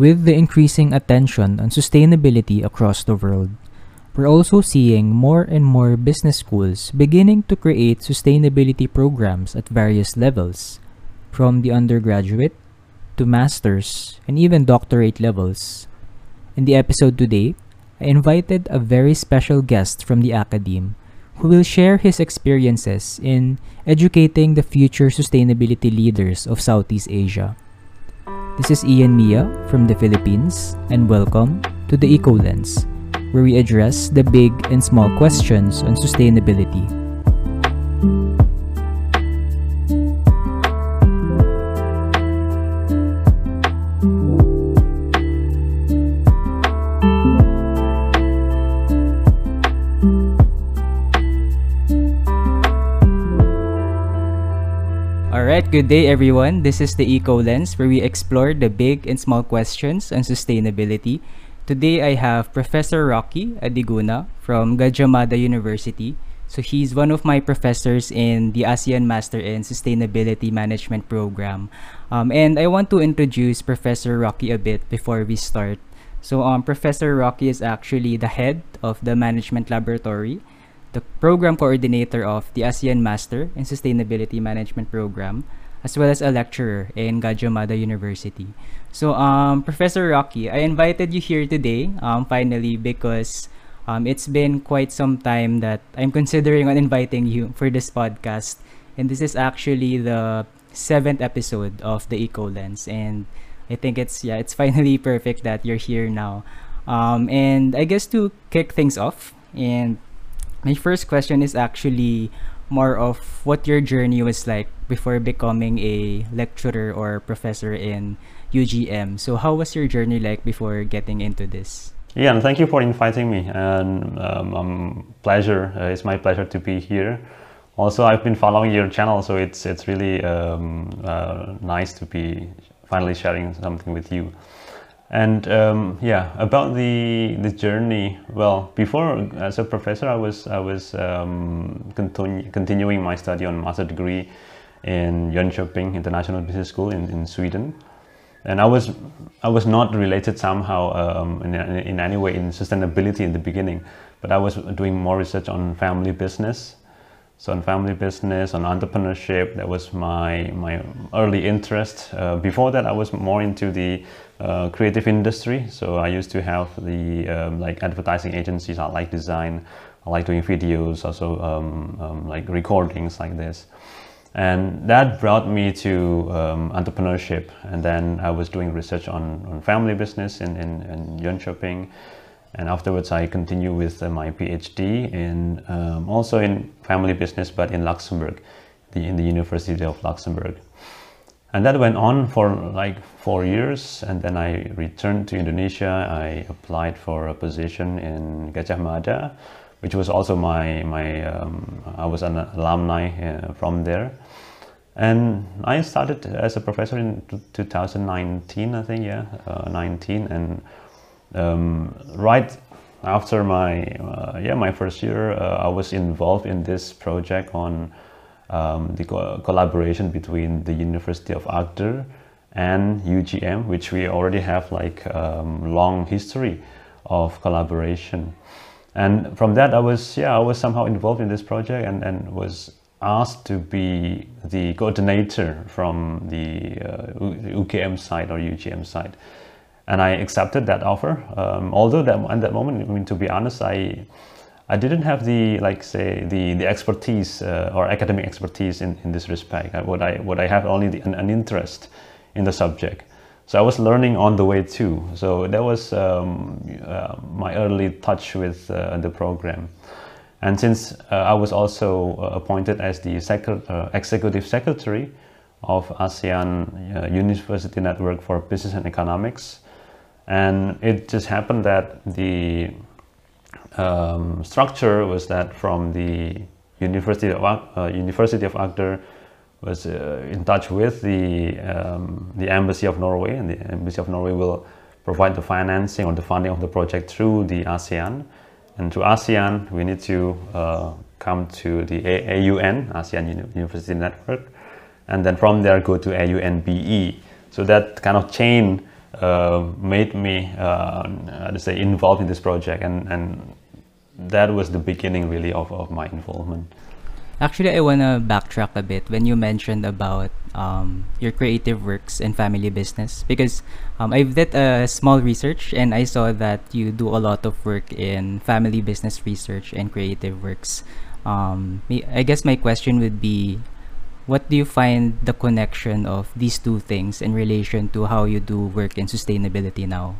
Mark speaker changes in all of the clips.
Speaker 1: With the increasing attention on sustainability across the world, we're also seeing more and more business schools beginning to create sustainability programs at various levels, from the undergraduate to master's and even doctorate levels. In the episode today, I invited a very special guest from the academe who will share his experiences in educating the future sustainability leaders of Southeast Asia. This is Ian Mia from the Philippines, and welcome to the EcoLens, where we address the big and small questions on sustainability. Alright, good day everyone. This is the Eco Lens where we explore the big and small questions on sustainability. Today I have Professor Rocky Adiguna from Gadjah Mada University. So he's one of my professors in the ASEAN Master in Sustainability Management program. Um, and I want to introduce Professor Rocky a bit before we start. So um, Professor Rocky is actually the head of the Management Laboratory the program coordinator of the ASEAN Master in Sustainability Management Program, as well as a lecturer in Gadjah Mada University. So, um, Professor Rocky, I invited you here today, um, finally, because um, it's been quite some time that I'm considering on inviting you for this podcast. And this is actually the seventh episode of the Eco Lens. And I think it's, yeah, it's finally perfect that you're here now. Um, and I guess to kick things off and my first question is actually more of what your journey was like before becoming a lecturer or professor in UGM. So how was your journey like before getting into this?
Speaker 2: Yeah, and thank you for inviting me. And um, um, pleasure. Uh, it's my pleasure to be here. Also, I've been following your channel, so it's it's really um, uh, nice to be finally sharing something with you. And um, yeah, about the the journey. Well, before as a professor, I was I was um, continu continuing my study on master degree in Jönköping International Business School in, in Sweden, and I was I was not related somehow um, in, in any way in sustainability in the beginning, but I was doing more research on family business. So on family business, on entrepreneurship, that was my my early interest. Uh, before that, I was more into the uh, creative industry. So I used to have the um, like advertising agencies. I like design. I like doing videos, also um, um, like recordings like this. And that brought me to um, entrepreneurship. And then I was doing research on, on family business in, in, in. And afterwards, I continue with uh, my PhD in um, also in family business, but in Luxembourg, the, in the University of Luxembourg. And that went on for like four years. And then I returned to Indonesia. I applied for a position in Gadjah Mada, which was also my, my um, I was an alumni uh, from there. And I started as a professor in 2019, I think, yeah, uh, 19. And um, right after my, uh, yeah, my first year, uh, I was involved in this project on um, the co collaboration between the University of Agder and UGM, which we already have like um, long history of collaboration. And from that, I was yeah, I was somehow involved in this project and, and was asked to be the coordinator from the uh, UKM side or UGM side. And I accepted that offer. Um, although that at that moment, I mean, to be honest, I I didn't have the like say the the expertise uh, or academic expertise in, in this respect. I, what I what I have only the, an, an, interest in the subject. So I was learning on the way too. So that was um, uh, my early touch with uh, the program. And since uh, I was also uh, appointed as the sec uh, executive secretary of ASEAN University Network for Business and Economics, and it just happened that the um, structure was that from the University of uh, University of Agder was uh, in touch with the um, the Embassy of Norway, and the Embassy of Norway will provide the financing or the funding of the project through the ASEAN, and through ASEAN we need to uh, come to the AUN ASEAN University Network, and then from there go to AUNBE. So that kind of chain uh, made me, uh, say, involved in this project, and and that was the beginning really of, of my involvement.
Speaker 1: Actually, I wanna backtrack a bit when you mentioned about um, your creative works and family business because um, I've did a small research and I saw that you do a lot of work in family business research and creative works. Um, I guess my question would be, what do you find the connection of these two things in relation to how you do work in sustainability now?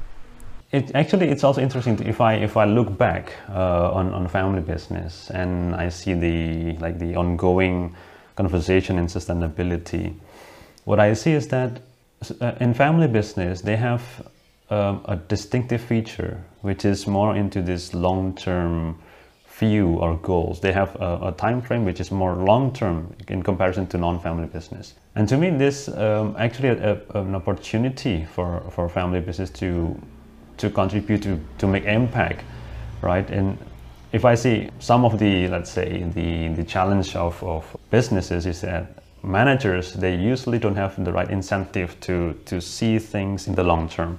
Speaker 2: It, actually, it's also interesting to, if I if I look back uh, on on family business and I see the like the ongoing conversation in sustainability. What I see is that uh, in family business they have um, a distinctive feature which is more into this long-term view or goals. They have a, a, time frame which is more long-term in comparison to non-family business. And to me, this um, actually a, a, an opportunity for for family business to to contribute to, to make impact, right? And if I see some of the, let's say, the, the challenge of, of businesses is that managers, they usually don't have the right incentive to, to see things in the long term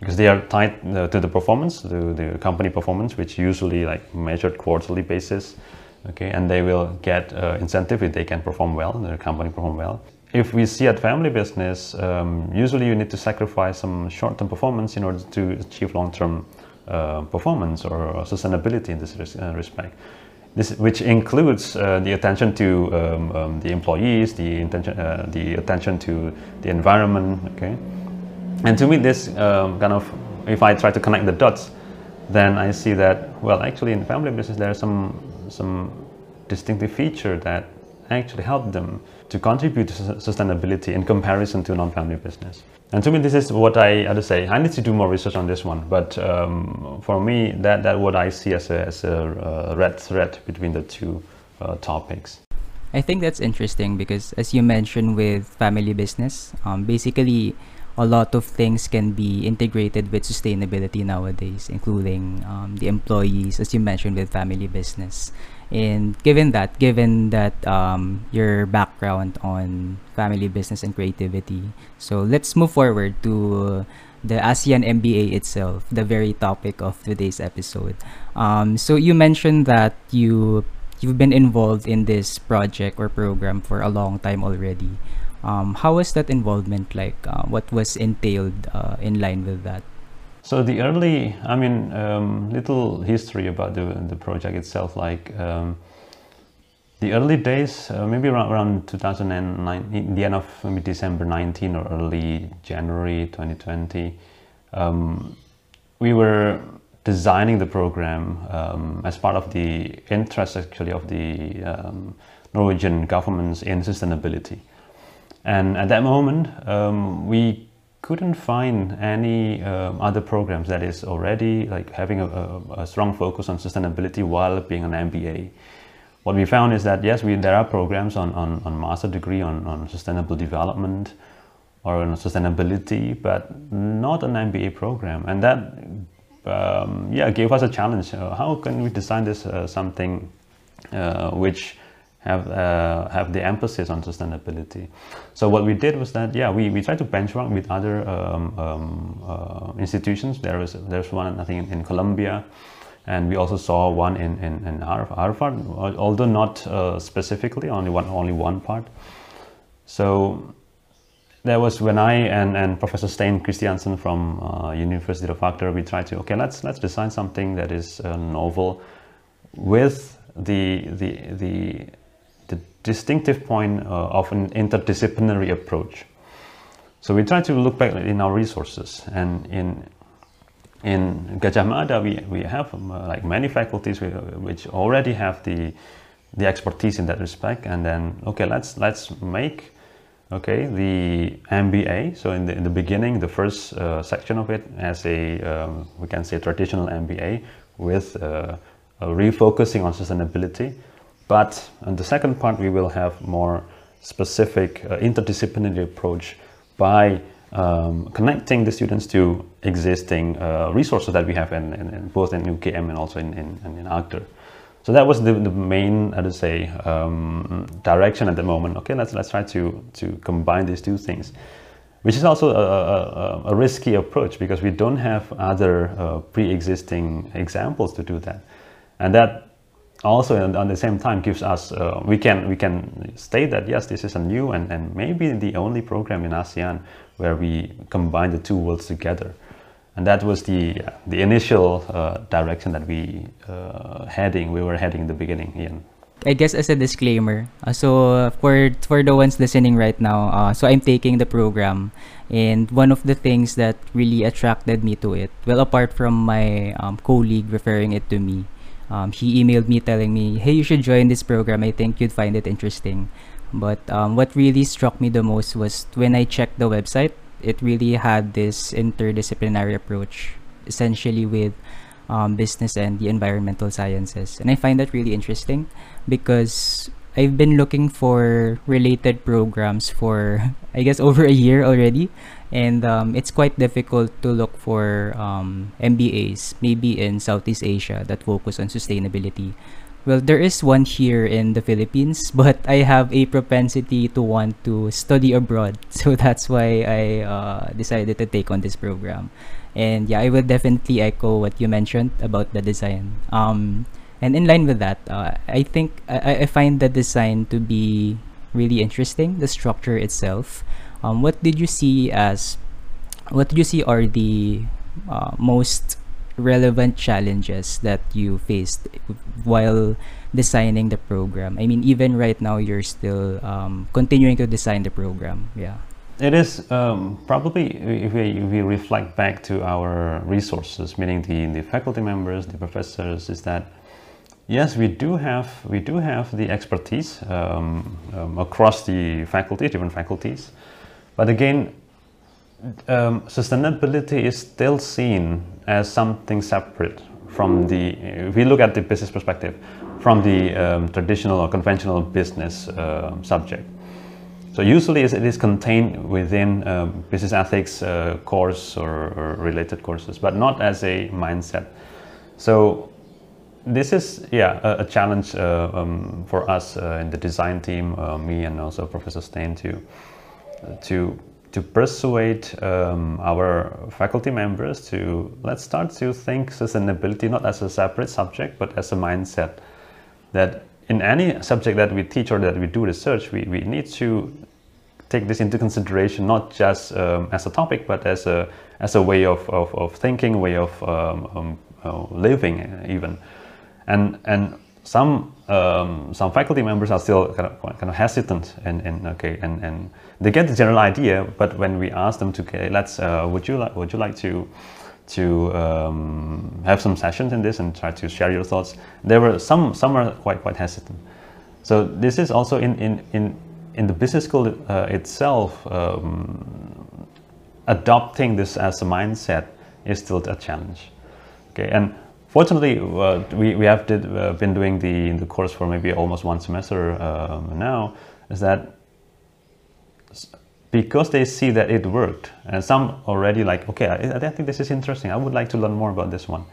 Speaker 2: because they are tied uh, to the performance, to the company performance, which usually like measured quarterly basis. Okay, and they will get uh, incentive if they can perform well, the company perform well if we see at family business, um, usually you need to sacrifice some short-term performance in order to achieve long-term uh, performance or sustainability in this res uh, respect. This, which includes uh, the attention to um, um, the employees, the uh, the attention to the environment. Okay, and to me, this um, kind of, if I try to connect the dots, then I see that well, actually, in family business, there are some some distinctive feature that actually help them to contribute to sustainability in comparison to non-family business. And to me, this is what I have to say. I need to do more research on this one, but um, for me, that that what I see as a as a uh, red thread between the two uh, topics.
Speaker 1: I think that's interesting because, as you mentioned with family business, um, basically a lot of things can be integrated with sustainability nowadays, including um, the employees, as you mentioned with family business. And given that, given that um, your background on family business and creativity, so let's move forward to the ASEAN MBA itself, the very topic of today's episode. Um, so you mentioned that you you've been involved in this project or program for a long time already. Um, how was that involvement like? Uh, what was entailed uh, in line with that?
Speaker 2: So the early, I mean, um, little history about the, the project itself, like um, the early days, uh, maybe around, around 2009, in the end of maybe December 19 or early January 2020, um, we were designing the program um, as part of the interest actually of the um, Norwegian governments in sustainability. And at that moment, um, we couldn't find any um, other programs that is already like having a, a, a, strong focus on sustainability while being an MBA. What we found is that yes, we, there are programs on, on, on master degree on, on sustainable development or on sustainability, but not an MBA program. And that um, yeah, gave us a challenge. Uh, how can we design this uh, something uh, which have uh, have the emphasis on sustainability. So what we did was that yeah we, we tried to benchmark with other um, um, uh, institutions. There was there's one I think in, in, Colombia, and we also saw one in in, in Harvard, although not uh, specifically only one only one part. So that was when I and, and Professor Stein Kristiansen from uh, University of Agder we tried to okay let's let's design something that is uh, novel with the the the distinctive point uh, of an interdisciplinary approach. So we try to look back in our resources and in in Gadjah Mada we, we have um, uh, like many faculties which already have the the expertise in that respect and then okay let's let's make okay the MBA so in the, in the beginning the first uh, section of it as a um, we can say traditional MBA with uh, refocusing on sustainability but in the second part, we will have more specific uh, interdisciplinary approach by um, connecting the students to existing uh, resources that we have in, in, in, both in UKM and also in, in, in Agder. So that was the, the main, I would say, um, direction at the moment. Okay, let's let's try to to combine these two things. which is also a, a, a, risky approach because we don't have other uh, pre-existing examples to do that. And that also and at the same time gives us, uh, we, can, we can state that yes, this is a new and, and maybe the only program in ASEAN where we combine the two worlds together. And that was the, the initial uh, direction that we uh, heading, we were heading in the beginning, Ian.
Speaker 1: I guess as a disclaimer, uh, so for for the ones listening right now, uh, so I'm taking the program, and one of the things that really attracted me to it, well, apart from my um, colleague referring it to me, um, he emailed me telling me, "Hey, you should join this program. I think you'd find it interesting." But um, what really struck me the most was when I checked the website. It really had this interdisciplinary approach, essentially with um, business and the environmental sciences. And I find that really interesting because I've been looking for related programs for, I guess, over a year already. And um, it's quite difficult to look for um, MBAs, maybe in Southeast Asia, that focus on sustainability. Well, there is one here in the Philippines, but I have a propensity to want to study abroad. So that's why I uh, decided to take on this program. And yeah, I will definitely echo what you mentioned about the design. Um, and in line with that, uh, I think I, I find the design to be really interesting. The structure itself. Um, what did you see as? What did you see are the uh, most relevant challenges that you faced while designing the program? I mean, even right now, you're still um, continuing to design the program. Yeah.
Speaker 2: It is um, probably, if we, if we, reflect back to our resources, meaning the, the faculty members, the professors, is that yes, we do have, we do have the expertise um, um, across the faculty, different faculties. But again, um, sustainability is still seen as something separate from the, if we look at the business perspective, from the um, traditional or conventional business uh, subject. So usually it is contained within um, business ethics uh, course or, or, related courses, but not as a mindset. So this is, yeah, a, a challenge uh, um, for us uh, in the design team, uh, me and also Professor Steen to, to, to persuade um, our faculty members to, let's start to think sustainability not as a separate subject, but as a mindset that in any subject that we teach or that we do research, we, we need to take this into consideration not just um, as a topic, but as a as a way of, of, of thinking, way of um, um, uh, living even. And and some um, some faculty members are still kind of kind of hesitant and, and okay and, and they get the general idea, but when we ask them to okay, let's uh, would you like would you like to to um, have some sessions in this and try to share your thoughts. There were some some are quite quite hesitant. So this is also in in in in the business school uh, itself, um, adopting this as a mindset is still a challenge. Okay, and fortunately, uh, we, we have did, uh, been doing the, the course for maybe almost one semester um, now, is that because they see that it worked, and some already like, okay, I, I think this is interesting, I would like to learn more about this one.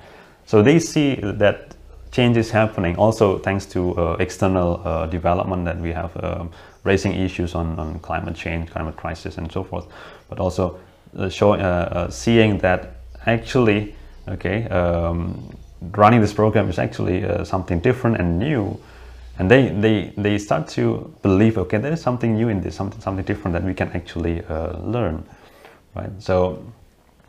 Speaker 2: So they see that change is happening also thanks to uh, external uh, development that we have um, raising issues on, on climate change, climate crisis, and so forth, but also uh, showing, uh, uh, seeing that actually, okay, um, running this program is actually uh, something different and new, and they, they, they start to believe, okay, there is something new in this, something, something different that we can actually uh, learn, right? So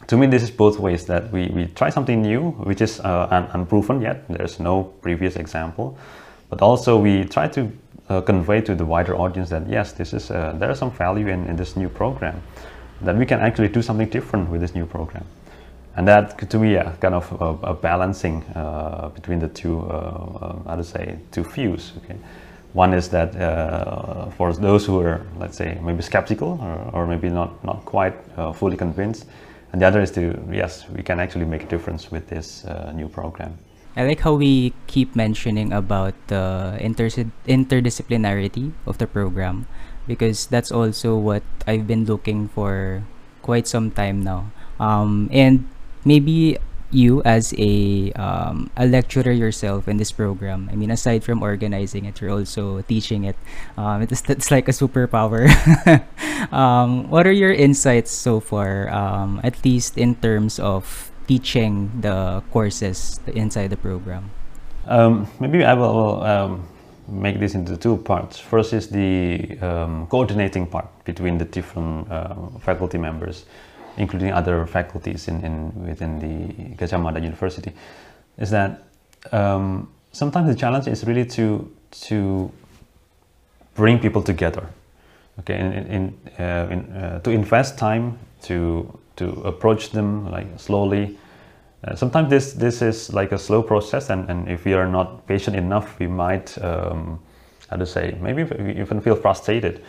Speaker 2: to me, this is both ways that we, we try something new, which is uh, un unproven yet. There's no previous example, but also we try to uh, convey to the wider audience that yes, this is uh, there is some value in, in this new program, that we can actually do something different with this new program, and that to me, yeah, kind of a, a balancing uh, between the two, uh, uh, how to say, two views. Okay, one is that uh, for those who are, let's say, maybe skeptical or, or maybe not not quite fully convinced, and the other is to yes, we can actually make a difference with this new program.
Speaker 1: I like how we keep mentioning about the inter- interdisciplinarity of the program because that's also what I've been looking for quite some time now. Um, and maybe you as a um, a lecturer yourself in this program? I mean, aside from organizing it, you're also teaching it. Um, it's, it's like a superpower. um, what are your insights so far, um, at least in terms of teaching the courses inside the program?
Speaker 2: Um, maybe I will um, make this into two parts. First is the um, coordinating part between the different uh, faculty members, including other faculties in, in within the Gadjah Mada University. Is that um, sometimes the challenge is really to to bring people together, okay, in, in, uh, in uh, to invest time to to approach them like slowly uh, sometimes this this is like a slow process, and, and if we are not patient enough, we might um, how to say maybe even feel frustrated.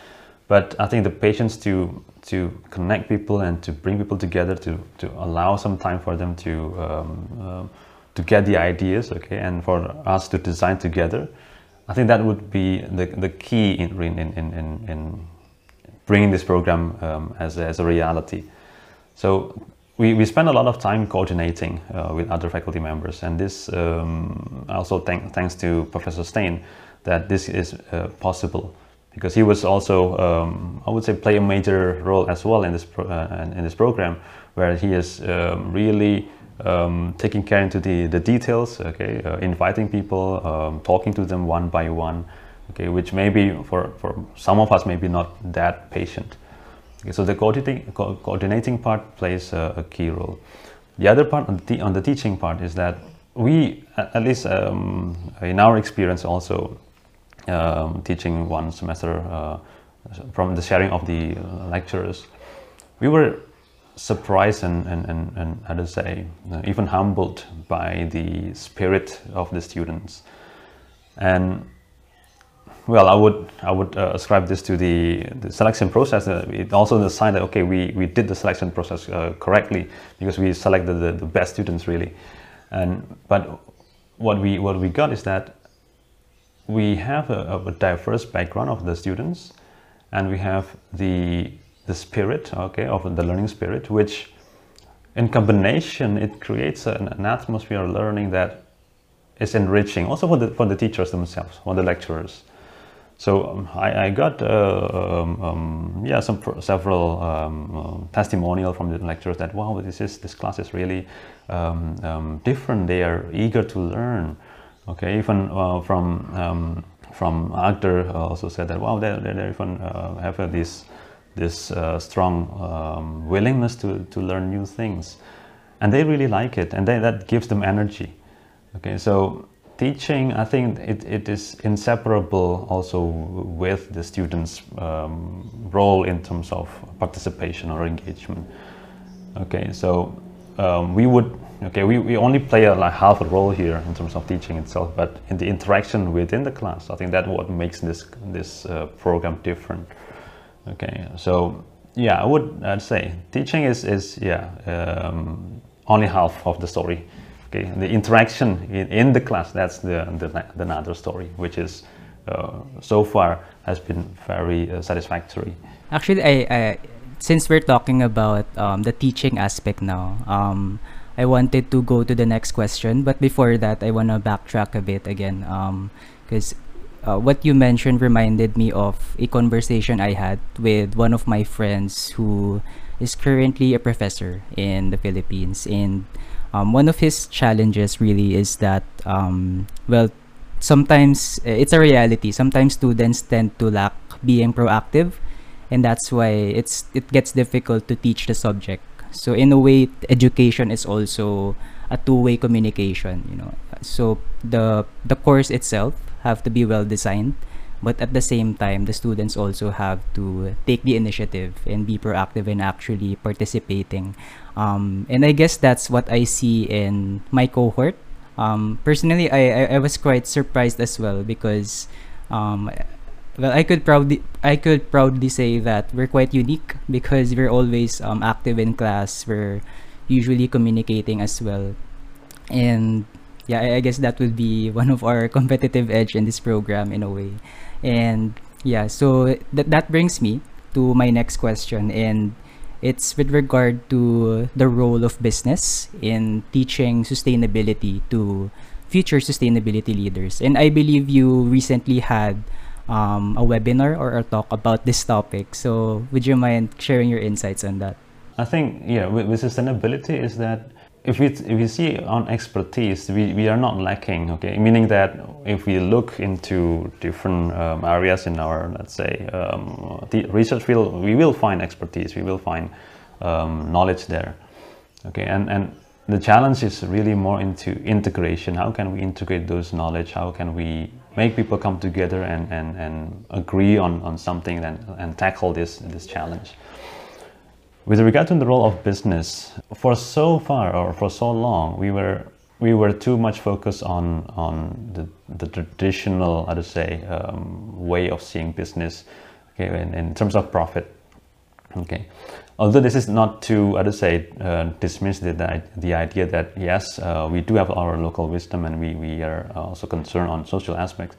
Speaker 2: But I think the patience to to connect people and to bring people together to to allow some time for them to um, uh, to get the ideas, okay, and for us to design together. I think that would be the the key in in in in, in bringing this program um, as a, as a reality. So we, we spend a lot of time coordinating uh, with other faculty members and this um, also thank, thanks to Professor Stein that this is uh, possible because he was also um, I would say play a major role as well in this uh, in this program where he is um, really um, taking care into the, the details okay uh, inviting people um, talking to them one by one okay which maybe for, for some of us maybe not that patient Okay, so the coordinating, co coordinating part plays a, a, key role. The other part on the, on the teaching part is that we, at least um, in our experience also, um, teaching one semester uh, from the sharing of the uh, lecturers, we were surprised and, and, and, and how to say, uh, even humbled by the spirit of the students. And well, I would I would uh, ascribe this to the, the selection process. Uh, it also the sign that okay, we, we did the selection process uh, correctly because we selected the, the best students really. And but what we what we got is that we have a, a diverse background of the students, and we have the the spirit okay of the learning spirit, which in combination it creates an, an atmosphere of learning that is enriching also for the for the teachers themselves, for the lecturers. So um, I, I, got uh, um, um, yeah some several um, uh, testimonial from the lecturers that wow this is this class is really um, um, different. They are eager to learn. Okay, even uh, from from Agder also said that wow they they even uh, have this this uh, strong willingness to to learn new things, and they really like it, and they, that gives them energy. Okay, so teaching, I think it, it is inseparable also with the students' um, role in terms of participation or engagement. Okay, so um, we would, okay, we, we only play a like half a role here in terms of teaching itself, but in the interaction within the class, I think that what makes this, this uh, program different. Okay, so yeah, I would I'd say teaching is, is yeah, um, only half of the story. Okay, the interaction in, in the class, that's the, the, the another story, which is uh, so far has been very uh, satisfactory.
Speaker 1: Actually, I, I, since we're talking about um, the teaching aspect now, um, I wanted to go to the next question, but before that, I want to backtrack a bit again, because um, uh, what you mentioned reminded me of a conversation I had with one of my friends who is currently a professor in the Philippines, and um, one of his challenges really is that um, well sometimes eh, it's a reality. Sometimes students tend to lack being proactive and that's why it's it gets difficult to teach the subject so in a way education is also a two-way communication you know. So the the course itself have to be well designed but at the same time the students also have to take the initiative and be proactive in actually participating. Um, and i guess that's what i see in my cohort. Um, personally I, I, I was quite surprised as well because um, well i could proudly i could proudly say that we're quite unique because we're always um, active in class. We're usually communicating as well. And yeah I, guess that would be one of our competitive edge in this program in a way. And yeah so that that brings me to my next question. And It's with regard to the role of business in teaching sustainability to future sustainability leaders. And I believe you recently had um, a webinar or a talk about this topic. So would you mind sharing your insights on that?
Speaker 2: I think, yeah, with, with sustainability is that if we, if we see on expertise, we, we are not lacking, okay? Meaning that if we look into different um, areas in our, let's say, um, the research field, we will find expertise, we will find um, knowledge there, okay? And, and the challenge is really more into integration. How can we integrate those knowledge? How can we make people come together and, and, and agree on, on something and, and tackle this, this challenge? With regard to the role of business, for so far or for so long, we were we were too much focused on on the, the traditional, to say, um, way of seeing business, okay, in, in, terms of profit. Okay, although this is not to, I to say, uh, dismiss the, the, the idea that yes, uh, we do have our local wisdom and we we are also concerned on social aspects,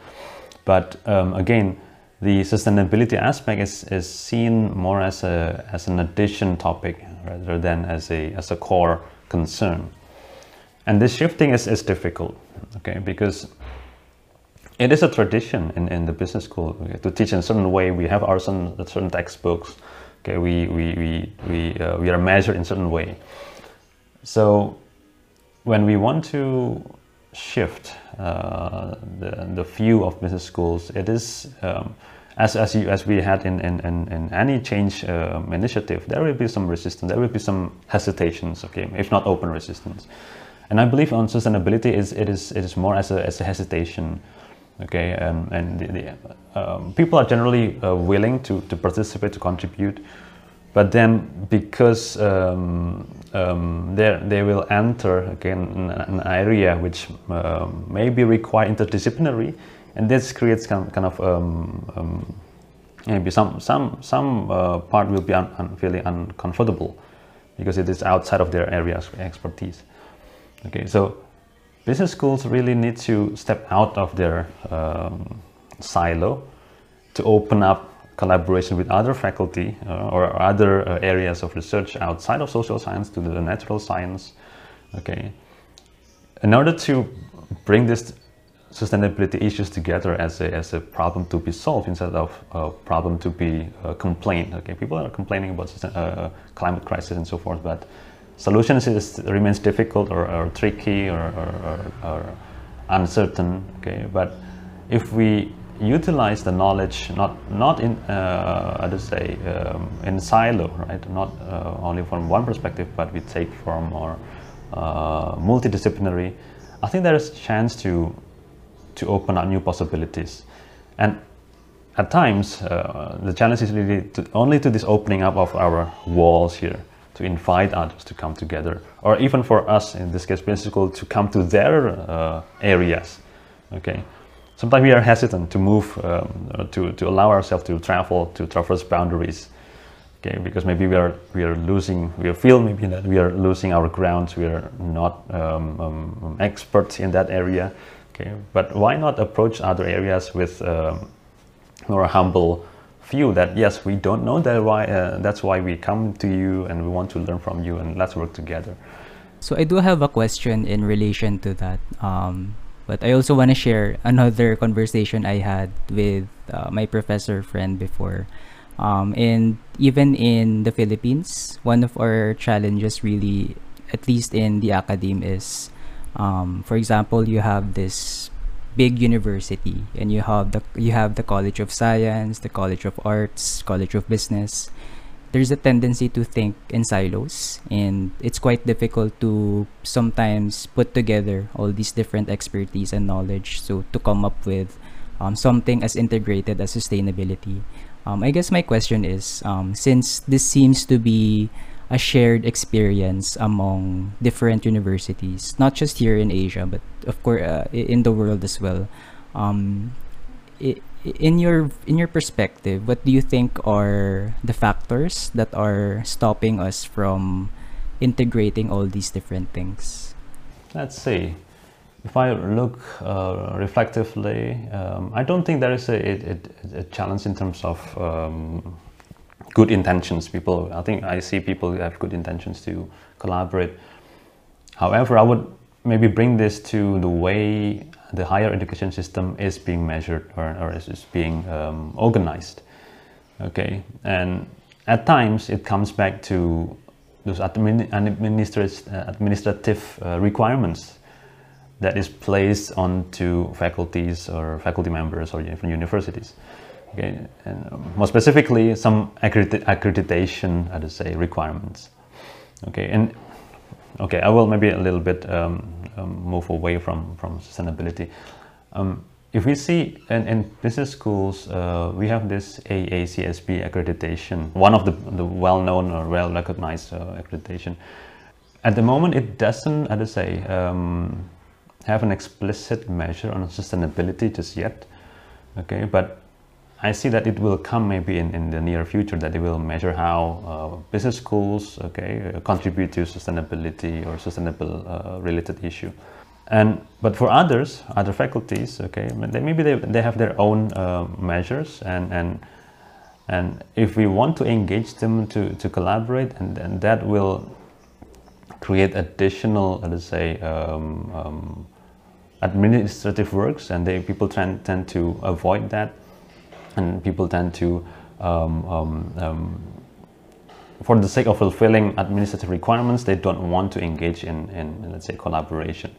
Speaker 2: but um, again the sustainability aspect is, is seen more as, a, as an addition topic rather than as a, as a core concern. And this shifting is, is difficult, okay, because it is a tradition in, in the business school to teach in a certain way. We have our certain textbooks, okay, we, we, we, we, uh, we are measured in certain way. So when we want to shift uh, the, the view of business schools, it is um, as as you as we had in in, in, in any change um, initiative, there will be some resistance, there will be some hesitations, okay, if not open resistance. And I believe on sustainability is it is it is more as a as a hesitation, okay, um, and the, the, um, people are generally uh, willing to to participate to contribute, but then because um, um, they they will enter again an, area which uh, maybe require interdisciplinary and this creates kind, kind of um, um, maybe some some some uh, part will be un, un, feeling uncomfortable because it is outside of their area of expertise. Okay, so business schools really need to step out of their um, silo to open up collaboration with other faculty uh, or other uh, areas of research outside of social science to the natural science. Okay, in order to bring this sustainability issues together as a, as a problem to be solved instead of a problem to be uh, complained. Okay, people are complaining about uh, climate crisis and so forth, but solutions is, remains difficult or, or tricky or, or, or, uncertain. Okay, but if we utilize the knowledge not not in uh, I would say um, in silo, right? Not uh, only from one perspective, but we take from more uh, multidisciplinary. I think there is a chance to to open up new possibilities. And at times, uh, the challenge is really to, only to this opening up of our walls here, to invite others to come together, or even for us, in this case, school, to come to their uh, areas. Okay. Sometimes we are hesitant to move, um, to, to allow ourselves to travel, to traverse boundaries. Okay, because maybe we are we are losing, we feel maybe that we are losing our grounds. We are not um, um, experts in that area. Okay, but why not approach other areas with um, more humble view that yes, we don't know that why uh, that's why we come to you and we want to learn from you and let's work together.
Speaker 1: So I do have a question in relation to that. Um, but I also want to share another conversation I had with uh, my professor friend before. Um, and even in the Philippines, one of our challenges really, at least in the academe, is um, for example you have this big university. And you have the you have the college of science the college of arts college of business. There's a tendency to think in silos and it's quite difficult to sometimes put together all these different expertise and knowledge so to come up with um, something as integrated as sustainability. Um, i guess my question is um, since this seems to be a shared experience among different universities, not just here in Asia, but of course uh, in the world as well. Um, in your in your perspective, what do you think are the factors that are stopping us from integrating all these different things?
Speaker 2: Let's see. If I look uh, reflectively, um, I don't think there is a, a, a, challenge in terms of um, good intentions. People, I think I see people have good intentions to collaborate. However, I would maybe bring this to the way the higher education system is being measured or, or is being um, organized. Okay, and at times it comes back to those administ administrative uh, requirements that is placed onto faculties or faculty members or even universities. Okay, and more specifically, some accredit accreditation, I'd say, requirements. Okay, and okay, I will maybe a little bit um, um, move away from from sustainability. Um, if we see in, in business schools, uh, we have this AACSB accreditation, one of the, the well-known or well-recognized uh, accreditation. At the moment, it doesn't, I'd say, um, have an explicit measure on sustainability just yet. Okay, but I see that it will come maybe in, in the near future that it will measure how uh, business schools okay uh, contribute to sustainability or sustainable uh, related issue. And but for others, other faculties, okay, they, maybe they, they have their own uh, measures and and and if we want to engage them to, to collaborate and, and that will create additional, let's say, um, um, administrative works and they, people tend, tend to avoid that and people tend to um, um, um, for the sake of fulfilling administrative requirements they don't want to engage in, in let's say collaboration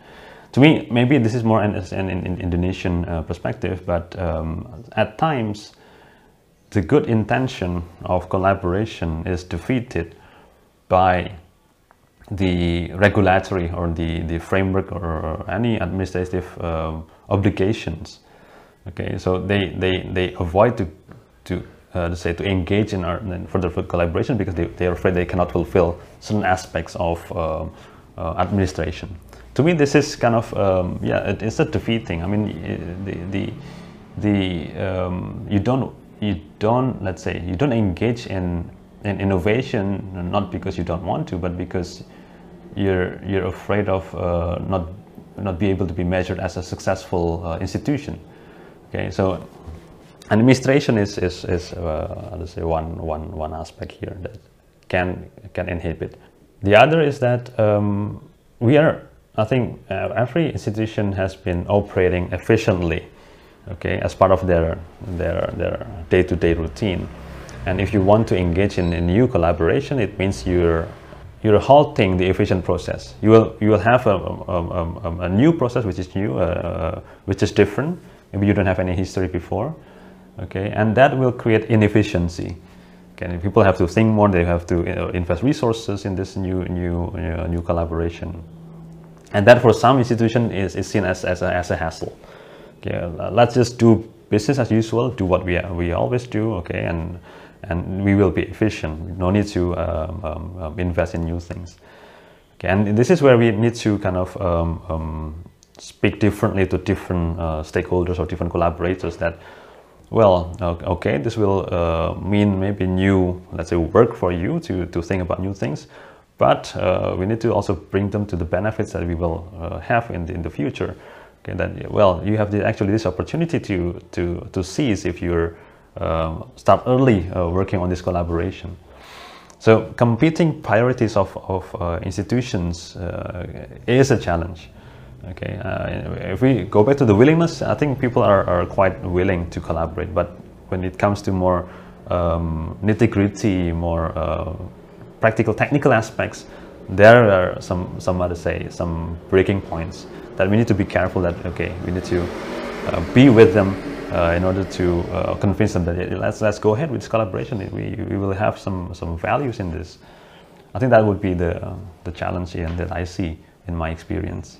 Speaker 2: to me maybe this is more an, an, an Indonesian uh, perspective but um, at times the good intention of collaboration is defeated by the regulatory or the, the framework or any administrative uh, obligations. Okay, so they, they, they avoid to, to uh, say to engage in our further collaboration because they, they are afraid they cannot fulfill certain aspects of uh, uh, administration. To me, this is kind of um, yeah, it is a defeating. I mean, the the the um, you don't you don't let's say you don't engage in in innovation not because you don't want to, but because you're you're afraid of uh, not not be able to be measured as a successful uh, institution. Okay, so administration is is is uh, let's say one one one aspect here that can can inhibit. The other is that um, we are. I think uh, every institution has been operating efficiently, okay, as part of their their their day-to-day -day routine. And if you want to engage in a new collaboration, it means you're you're halting the efficient process. You will you will have a, a, a, a new process which is new, uh, which is different. Maybe you don't have any history before, okay, and that will create inefficiency. Okay, people have to think more. They have to invest resources in this new new new, new collaboration, and that for some institution is, is seen as as a, as a hassle. Okay, let's just do business as usual. Do what we we always do. Okay, and and we will be efficient. No need to um, um, um, invest in new things. Okay, and this is where we need to kind of um, um, speak differently to different uh, stakeholders or different collaborators that, well, okay, this will uh, mean maybe new, let's say, work for you to, to think about new things, but uh, we need to also bring them to the benefits that we will uh, have in the, in the future. Okay, that, well, you have the, actually this opportunity to, to, to seize if you're uh, start early uh, working on this collaboration. So competing priorities of, of uh, institutions is a challenge. Okay, if we go back to the willingness, I think people are, are quite willing to collaborate, but when it comes to more um, nitty gritty, more practical technical aspects, there are some, some other say, some breaking points that we need to be careful that, okay, we need to uh, be with them uh, in order to uh, convince them that let's let's go ahead with this collaboration. We, we will have some some values in this. I think that would be the uh, the challenge and that I see in my experience.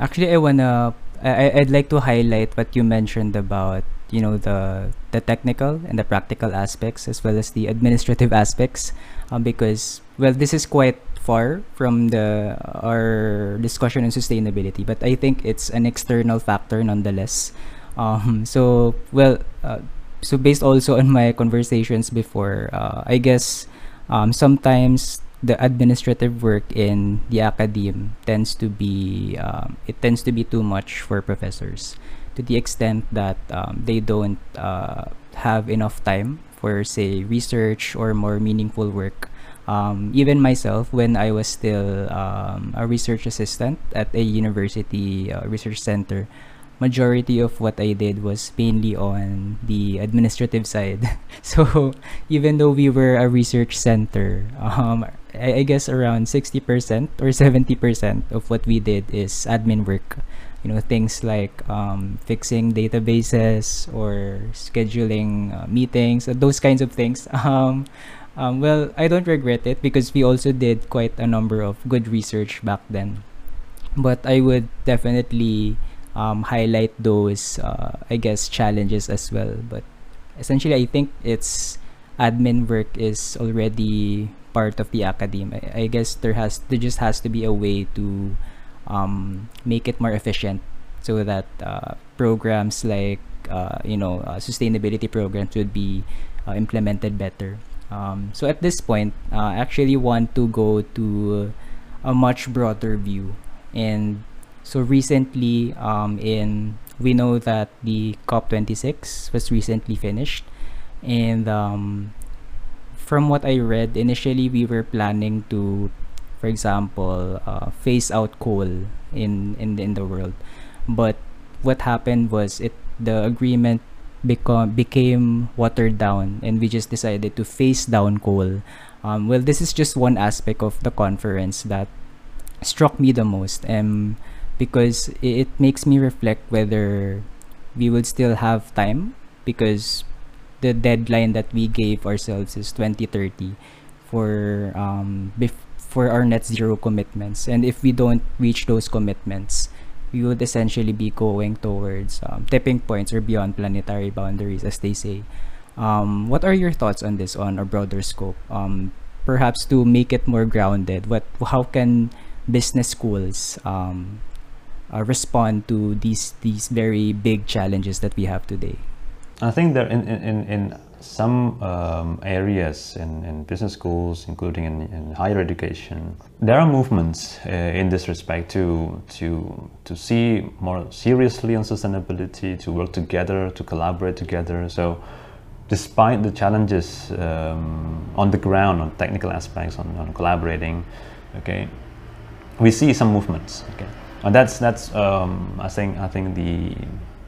Speaker 1: Actually, I wanna I, I'd like to highlight what you mentioned about you know the the technical and the practical aspects as well as the administrative aspects um, because well this is quite far from the our discussion on sustainability but i think it's an external factor nonetheless. Um, so well, uh, so based also on my conversations before, uh, I guess um, sometimes the administrative work in the academe tends to be um, it tends to be too much for professors to the extent that um, they don't uh, have enough time for say research or more meaningful work. Um, even myself, when I was still um, a research assistant at a university uh, research center, majority of what I did was mainly on the administrative side. so even though we were a research center, um, I, I guess around 60% or 70% of what we did is admin work. You know things like um, fixing databases or scheduling uh, meetings uh, those kinds of things. Um, um, well i don't regret it because we also did quite a number of good research back then. But i would definitely um, highlight those uh, i guess challenges as well. But essentially i think it's admin work is already part of the academe I, I guess there has there just has to be a way to um, make it more efficient so that uh, programs like uh, you know uh, sustainability programs would be uh, implemented better. Um, so at this point uh, I actually want to go to a much broader view. And so recently um, in we know that the COP26 was recently finished. And um, from what I read initially we were planning to for example, uh, phase out coal in, in in the world. But what happened was it the agreement become became watered down, and we just decided to phase down coal. Um, well, this is just one aspect of the conference that struck me the most, um, because it, it makes me reflect whether we will still have time because the deadline that we gave ourselves is 2030 for um bef- for our net zero commitments. And if we don't reach those commitments, we would essentially be going towards um, tipping points or beyond planetary boundaries, as they say. Um, what are your thoughts on this on a broader scope? Um, perhaps to make it more grounded, what how can business schools um, uh, respond to these these very big challenges that we have today?
Speaker 2: I think that in in, in some um, areas in, in, business schools, including in, in, higher education, there are movements uh, in this respect to, to, to see more seriously on sustainability, to work together, to collaborate together. So, despite the challenges um, on the ground, on technical aspects, on, on, collaborating, okay, we see some movements. Okay, and that's that's um, I think I think the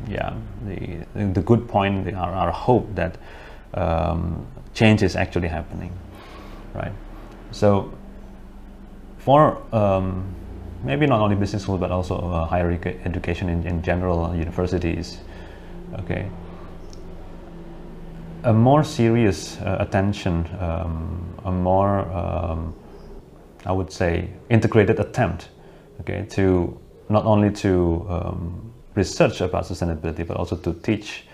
Speaker 2: yeah the the good point, our, our hope that um, change is actually happening, right? So for um, maybe not only business schools but also uh, higher education in, in general, uh, universities, okay, a more serious uh, attention, um, a more, um, I would say, integrated attempt, okay, to not only to um, research about sustainability but also to teach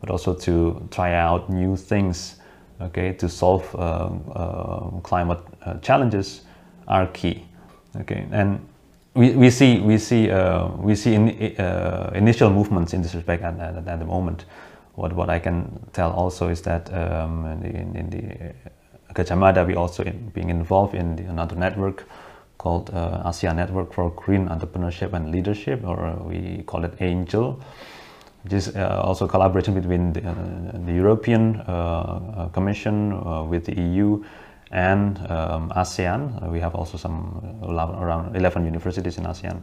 Speaker 2: but also to try out new things, okay, to solve uh, uh, climate uh, challenges are key, okay, and we, we see we see uh, we see in, uh, initial movements in this respect at, at, at, the moment. What what I can tell also is that um, in, in, the Gadjah Mada we also in, being involved in the, another network called uh, ASEAN Network for Green Entrepreneurship and Leadership, or we call it ANGEL. This uh, also collaboration between the, uh, the European uh, Commission with the EU and um, ASEAN. we have also some around 11 universities in ASEAN,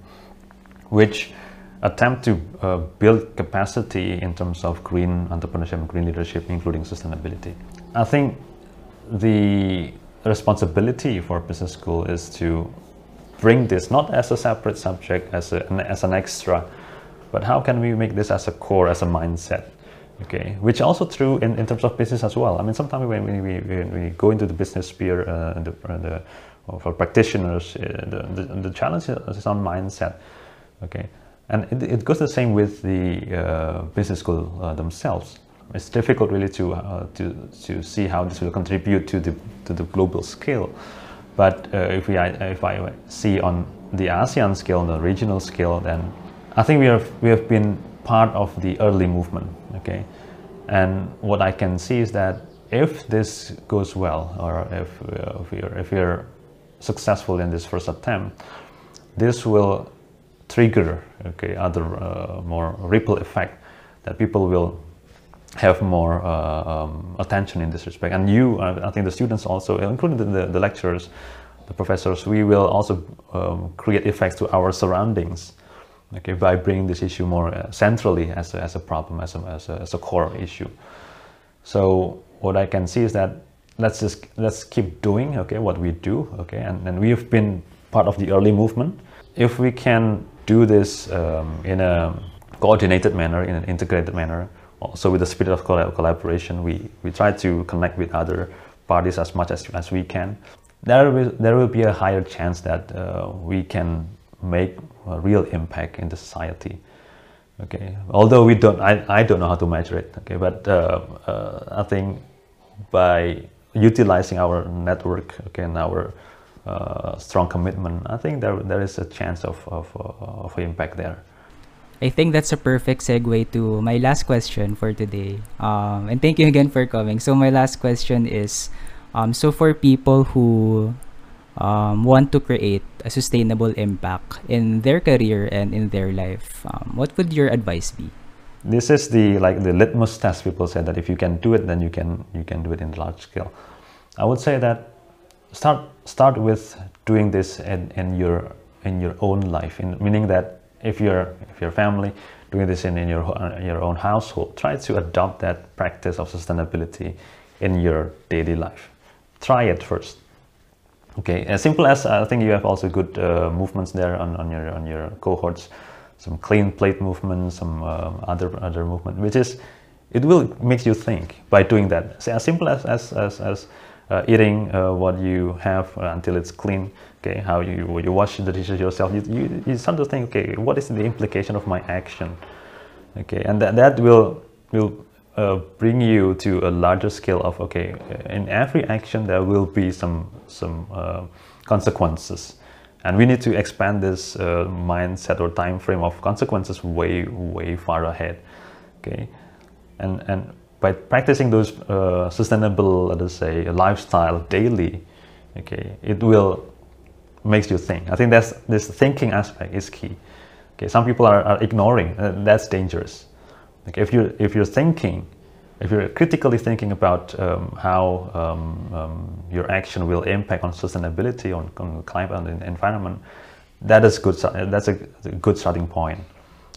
Speaker 2: which attempt to uh, build capacity in terms of green entrepreneurship and green leadership, including sustainability. I think the responsibility for business school is to bring this not as a separate subject, as, a, as an extra, but how can we make this as a core, as a mindset? Okay, which also true in, in terms of business as well. I mean, sometimes when we, we, go into the business sphere, uh, the, the, for practitioners, uh, the, the, the, challenge is on mindset. Okay, and it, it goes the same with the uh, business school uh, themselves. It's difficult really to, uh, to, to see how this will contribute to the, to the global scale. But if, we, if I see on the ASEAN scale, on the regional scale, then I think we have we have been part of the early movement. Okay, and what I can see is that if this goes well, or if uh, if we're if we're successful in this first attempt, this will trigger okay other uh, more ripple effect that people will have more uh, um, attention in this respect. And you, uh, I think the students also, including the, the, lecturers, the professors, we will also um, create effects to our surroundings okay, by bringing this issue more uh, centrally as a, as a problem, as a, as, a, as a core issue. So what I can see is that let's just let's keep doing okay what we do okay and, and we've been part of the early movement if we can do this um, in a coordinated manner in an integrated manner also with the spirit of collaboration we we try to connect with other parties as much as, as we can. There will there will be a higher chance that uh, we can make a real impact in the society okay? Although we don't i, I don't know how to measure it okay? But uh, uh, i think by utilizing our network okay, and our uh, strong commitment, I think there there is a chance of of, uh, of impact there.
Speaker 1: I think that's a perfect segue to my last question for today. Um, and thank you again for coming. So my last question is, um, so for people who um, want to create a sustainable impact in their career and in their life, um, what would your advice be?
Speaker 2: this is the like the litmus test people say that if you can do it then you can you can do it in large scale i would say that start start with doing this in, in your in your own life in meaning that if you're if your family doing this in, in your in your own household try to adopt that practice of sustainability in your daily life try it first okay as simple as i think you have also good uh, movements there on, on your on your cohorts some clean plate movement, some uh, other other movement, which is it will make you think by doing that. As simple as as as, as uh, eating uh, what you have until it's clean. Okay, how you you wash the dishes yourself. You, you, you start to think, okay, what is the implication of my action? Okay, and that that will will uh, bring you to a larger scale of okay, in every action there will be some some uh, consequences and we need to expand this uh, mindset or time frame of consequences way way far ahead okay and and by practicing those uh, sustainable let us say lifestyle daily okay it will makes you think i think that's this thinking aspect is key okay some people are, are ignoring uh, that's dangerous like if you if you're thinking if you're critically thinking about um, how um, um, your action will impact on sustainability, on, on climate and environment, that is good. That's a, a, good starting point,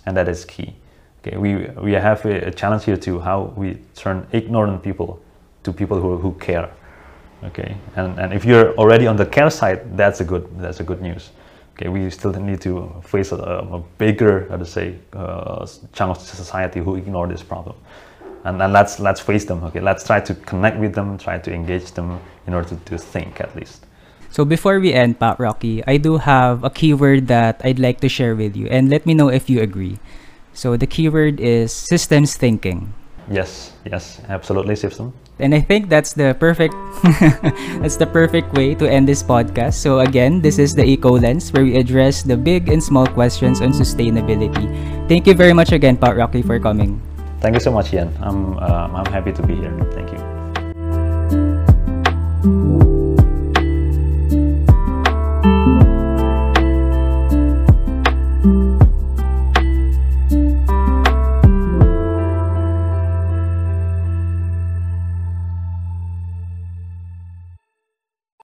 Speaker 2: and that is key. Okay, we we have a, a, challenge here to how we turn ignorant people to people who, who care. Okay, and and if you're already on the care side, that's a good that's a good news. Okay, we still need to face a, a bigger, let's say, uh, chunk of society who ignore this problem. And, and let's let's face them okay? Let's try to connect with them try to engage them in order to, to think at least.
Speaker 1: So before we end Pak Rocky i do have a keyword that i'd like to share with you and let me know if you agree. So the keyword is systems thinking
Speaker 2: yes yes absolutely system
Speaker 1: and i think that's the perfect that's the perfect way to end this podcast so again this is the EcoLens where we address the big and small questions on sustainability thank you very much again Pak Rocky for coming
Speaker 2: Thank you so much, Ian. I'm, uh, I'm happy to be here. Thank you.